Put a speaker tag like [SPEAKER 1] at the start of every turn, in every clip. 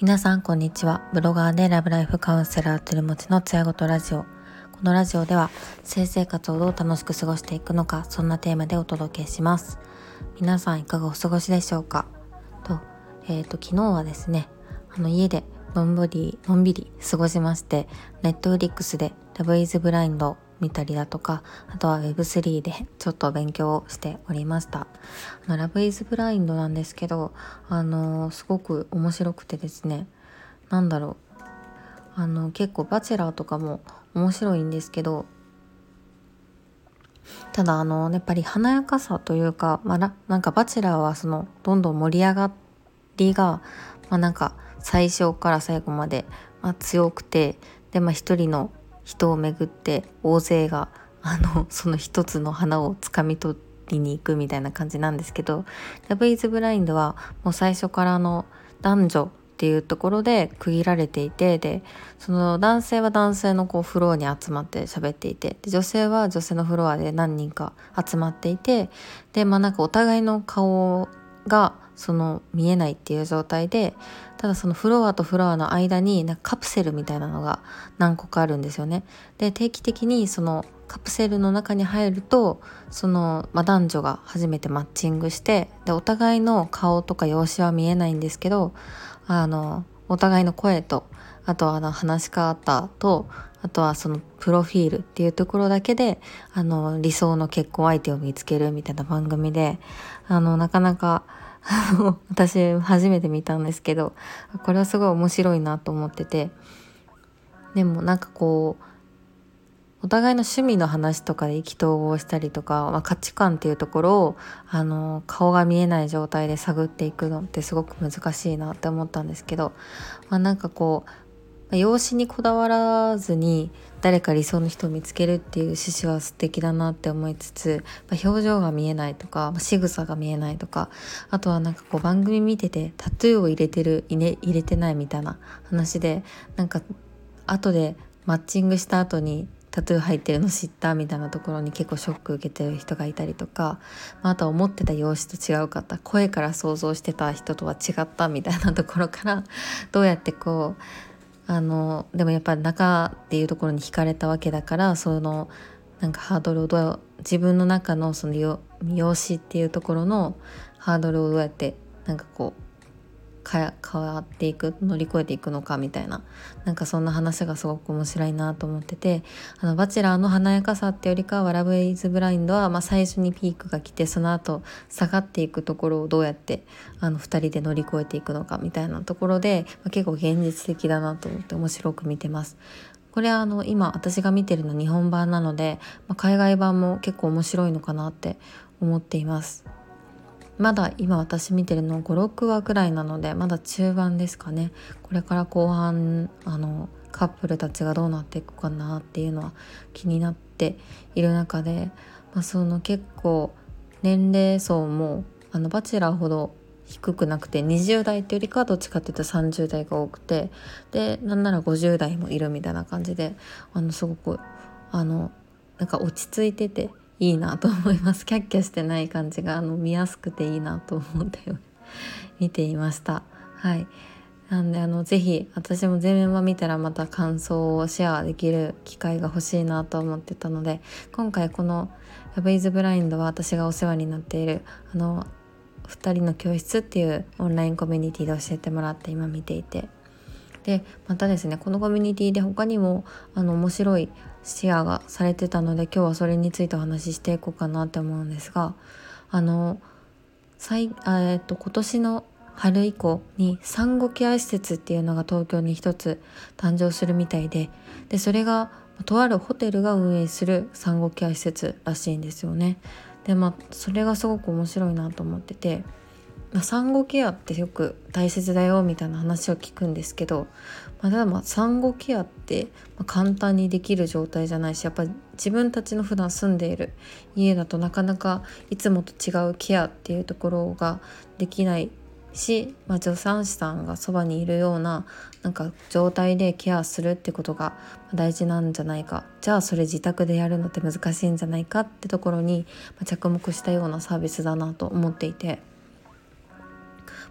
[SPEAKER 1] 皆さんこんにちは。ブロガーでラブライフカウンセラーてるもちのつやごとラジオ。このラジオでは性生活をどう楽しく過ごしていくのかそんなテーマでお届けします。皆さんいかがお過ごしでしょうか？と,、えーと、昨日はですねあの家でのんびりのんびり過ごしましてネットフリックスでラブイズブラインド見たりだとか、あとは Web3 でちょっと勉強をしておりました。あのラブイズブラインドなんですけど、あのすごく面白くてですね、なんだろう、あの結構バチェラーとかも面白いんですけど、ただあのやっぱり華やかさというか、まあ、なんかバチェラーはそのどんどん盛り上がりが、まあ、なんか最初から最後まで、まあ、強くてでまあ一人の人を巡って大勢があのその一つの花をつかみ取りに行くみたいな感じなんですけど「ラブ・イズ・ブラインド」はもう最初からの男女っていうところで区切られていてでその男性は男性のこうフロアに集まって喋っていてで女性は女性のフロアで何人か集まっていてでまあなんかお互いの顔がその見えないっていう状態でただそのフロアとフロアの間になんかカプセルみたいなのが何個かあるんですよね。で定期的にそのカプセルの中に入るとその、まあ、男女が初めてマッチングしてでお互いの顔とか容姿は見えないんですけどあのお互いの声とあとはあの話し方とあとはそのプロフィールっていうところだけであの理想の結婚相手を見つけるみたいな番組であのなかなか 私初めて見たんですけどこれはすごい面白いなと思ってて。でもなんかこうお互いの趣味の話とかで意気投合したりとか、まあ、価値観っていうところをあの顔が見えない状態で探っていくのってすごく難しいなって思ったんですけど、まあ、なんかこう容姿にこだわらずに誰か理想の人を見つけるっていう趣旨は素敵だなって思いつつ、まあ、表情が見えないとか、まあ、仕草が見えないとかあとはなんかこう番組見ててタトゥーを入れてる入れてないみたいな話でなんか後でマッチングした後にタトゥー入ってるの知ったみたいなところに結構ショック受けてる人がいたりとか、まあ、あとは思ってた容姿と違うかった。声から想像してた人とは違ったみたいなところからどうやってこうあのでもやっぱり中っていうところに惹かれたわけだからそのなんかハードルをどう自分の中のその容姿っていうところのハードルをどうやってなんかこう変わっていく乗り越えていくのかみたいななんかそんな話がすごく面白いなと思っててあのバチェラーの華やかさってよりかは「ラブ・イズ・ブラインドは」まあ、最初にピークが来てその後下がっていくところをどうやってあの2人で乗り越えていくのかみたいなところで、まあ、結構現実的だなと思って面白く見てます。これはあの今私が見てるの日本版なので、まあ、海外版も結構面白いのかなって思っています。まだ今私見てるの56話くらいなのでまだ中盤ですかね。これから後半あのカップルたちがどうなっていくかなっていうのは気になっている中で、まあ、その結構年齢層もあのバチェラーほど低くなくて20代っていうよりかはどっちかっていうと30代が多くてでなんなら50代もいるみたいな感じであのすごくあのなんか落ち着いてていいなと思います。キャッキャしてない感じがあの見やすくていいなと思って 見ていました。はい。なんであのぜひ私も全面版見たらまた感想をシェアできる機会が欲しいなと思ってたので今回この「ラブイズブラインドは私がお世話になっているあの2人の教室っていうオンラインコミュニティで教えてもらって今見ていて。でまたですねこのコミュニティで他にもあの面白いシェアがされてたので今日はそれについてお話ししていこうかなって思うんですがあの最えっと今年の春以降に産後ケア施設っていうのが東京に一つ誕生するみたいででそれがとあるホテルが運営する産後ケア施設らしいんですよね。でまあそれがすごく面白いなと思ってて、産後ケアってよく大切だよみたいな話を聞くんですけど、まあ、ただまあ産後ケアって簡単にできる状態じゃないしやっぱ自分たちの普段住んでいる家だとなかなかいつもと違うケアっていうところができないし、まあ、助産師さんがそばにいるようななんか状態でケアするってことが大事なんじゃないかじゃあそれ自宅でやるのって難しいんじゃないかってところに着目したようなサービスだなと思っていて。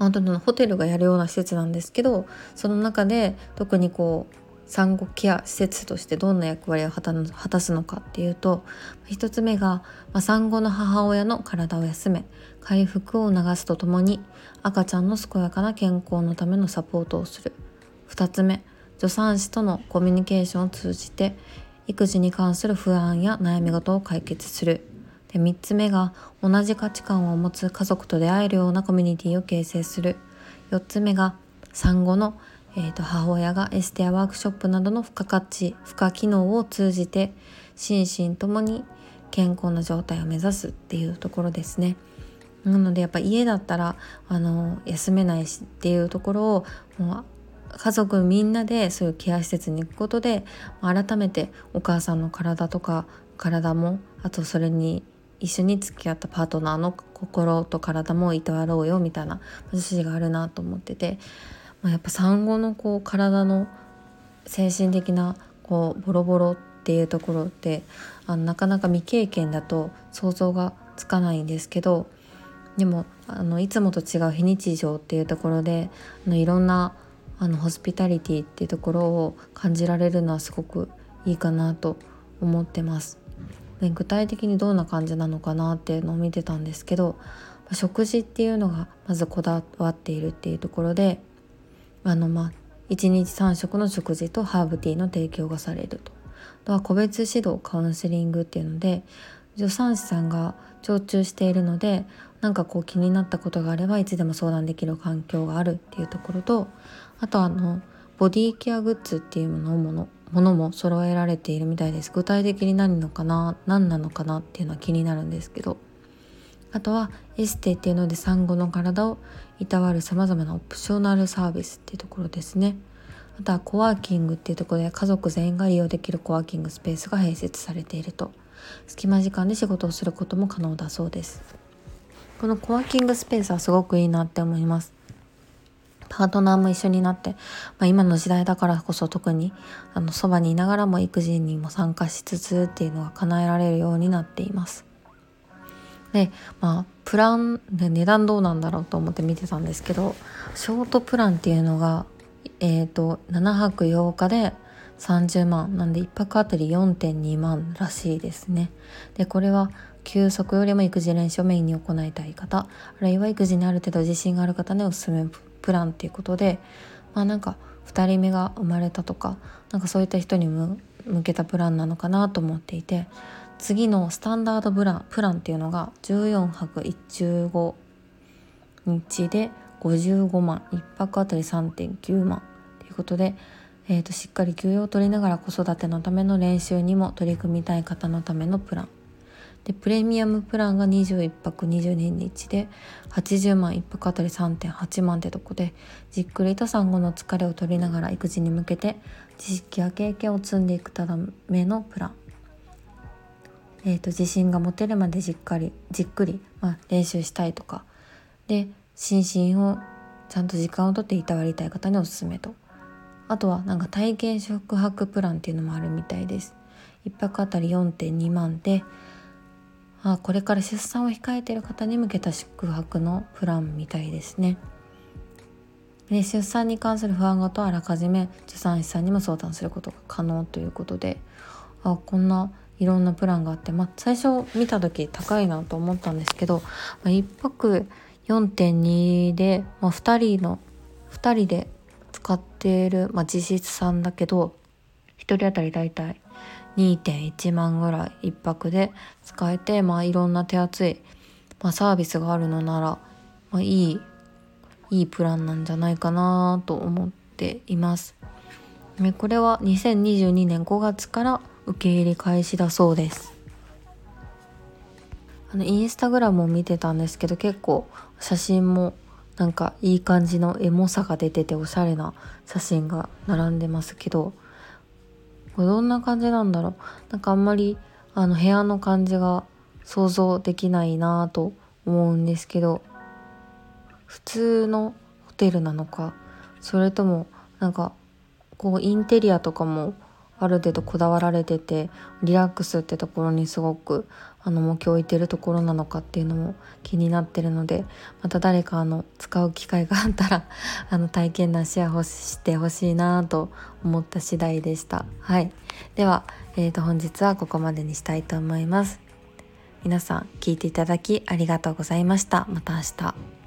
[SPEAKER 1] 本当にホテルがやるような施設なんですけどその中で特にこう産後ケア施設としてどんな役割を果たすのかっていうと1つ目が、ま、産後の母親の体を休め回復を促すとともに赤ちゃんの健やかな健康のためのサポートをする。2つ目助産師とのコミュニケーションを通じて育児に関する不安や悩み事を解決する。で3つ目が同じ価値観を持つ家族と出会えるようなコミュニティを形成する4つ目が産後のえーと、母親がエステやワークショップなどの付加価値付加機能を通じて心身ともに健康な状態を目指すっていうところですね。なのでやっぱ家だったらあの休めないしっていうところをもう家族みんなでそういうケア施設に行くことで改めてお母さんの体とか体もあとそれに一緒に付き合ったパートナーの心と体もいたわろうよみたいな指示があるなと思っててまあ、やっぱ産後のこう体の精神的なこうボロボロっていうところってあのなかなか未経験だと想像がつかないんですけどでもあのいつもと違う非日常っていうところであのいろんなあのホスピタリティっていうところを感じられるのはすごくいいかなと思ってます。で具体的にどんな感じなのかなっていうのを見てたんですけど食事っていうのがまずこだわっているっていうところであのまあ1日3食の食事とハーブティーの提供がされると。あとは個別指導カウンセリングっていうので助産師さんが常駐しているのでなんかこう気になったことがあればいつでも相談できる環境があるっていうところとあとあのボディケアグッズっていうものものものも揃えられているみたいです。具体的に何のかな何なのかなっていうのは気になるんですけど。あとはエステっていうので産後の体をいたわるさまざまなオプショナルサービスっていうところですね。あとはコワーキングっていうところで家族全員が利用できるコワーキングスペースが併設されていると。隙間時間で仕事をすることも可能だそうです。このコワーキングスペースはすごくいいなって思います。パートナーも一緒になって、まあ、今の時代だからこそ特にあのそばにいながらも育児にも参加しつつっていうのが叶えられるようになっています。でまあプランで値段どうなんだろうと思って見てたんですけどショートプランっていうのがえっ、ー、と7泊8日で30万なんで1泊あたり4.2万らしいですね。でこれは休息よりも育児練習をメインに行いたい方あるいは育児にある程度自信がある方におすすめプランっていうことでまあなんか2人目が生まれたとかなんかそういった人に向けたプランなのかなと思っていて次のスタンダードプランプランっていうのが14泊15日で55万1泊あたり3.9万ということで、えーと、しっかり休養を取りながら子育てのための練習にも取り組みたい方のためのプラン。でプレミアムプランが21泊22日で80万1泊あたり3.8万ってとこでじっくりと産後の疲れを取りながら育児に向けて知識や経験を積んでいくためのプラン。えーと、自信が持てるまでじっかりじっくり、まあ、練習したいとか。で心身をちゃんと時間をとっていたわりたい方におすすめと。あとはなんか体験宿泊プランっていうのもあるみたいです。1泊あたり4.2万であこれから出産を控えている方に向けた宿泊のプランみたいですね。で出産に関する不安事とあらかじめ助産師さんにも相談することが可能ということであこんないろんなプランがあって、まあ、最初見た時高いなと思ったんですけど、まあ、1泊4.2で、まあ、2人の2人で使っている、まあ、実質さんだけど1人当たりだいたい2.1万ぐらい1泊で使えて、まあ、いろんな手厚い、まあ、サービスがあるのなら、まあ、いいいいプランなんじゃないかなと思っています。これは2022年5月から受け入れ開始だそうですあのインスタグラムを見てたんですけど結構写真もなんかいい感じのエモさが出てておしゃれな写真が並んでますけどこれどんな感じなんだろう？なんかあんまりあの部屋の感じが想像できないなと思うんですけど普通のホテルなのかそれともなんかこうインテリアとかもある程度こだわられててリラックスってところにすごくあの目標を置いてるところなのかっていうのも気になってるのでまた誰かあの使う機会があったら あの体験談シェアしてほしいなと思った次第でした。はい、では、えー、と本日はここまでにしたいと思います。皆さん聞いていただきありがとうございました。また明日。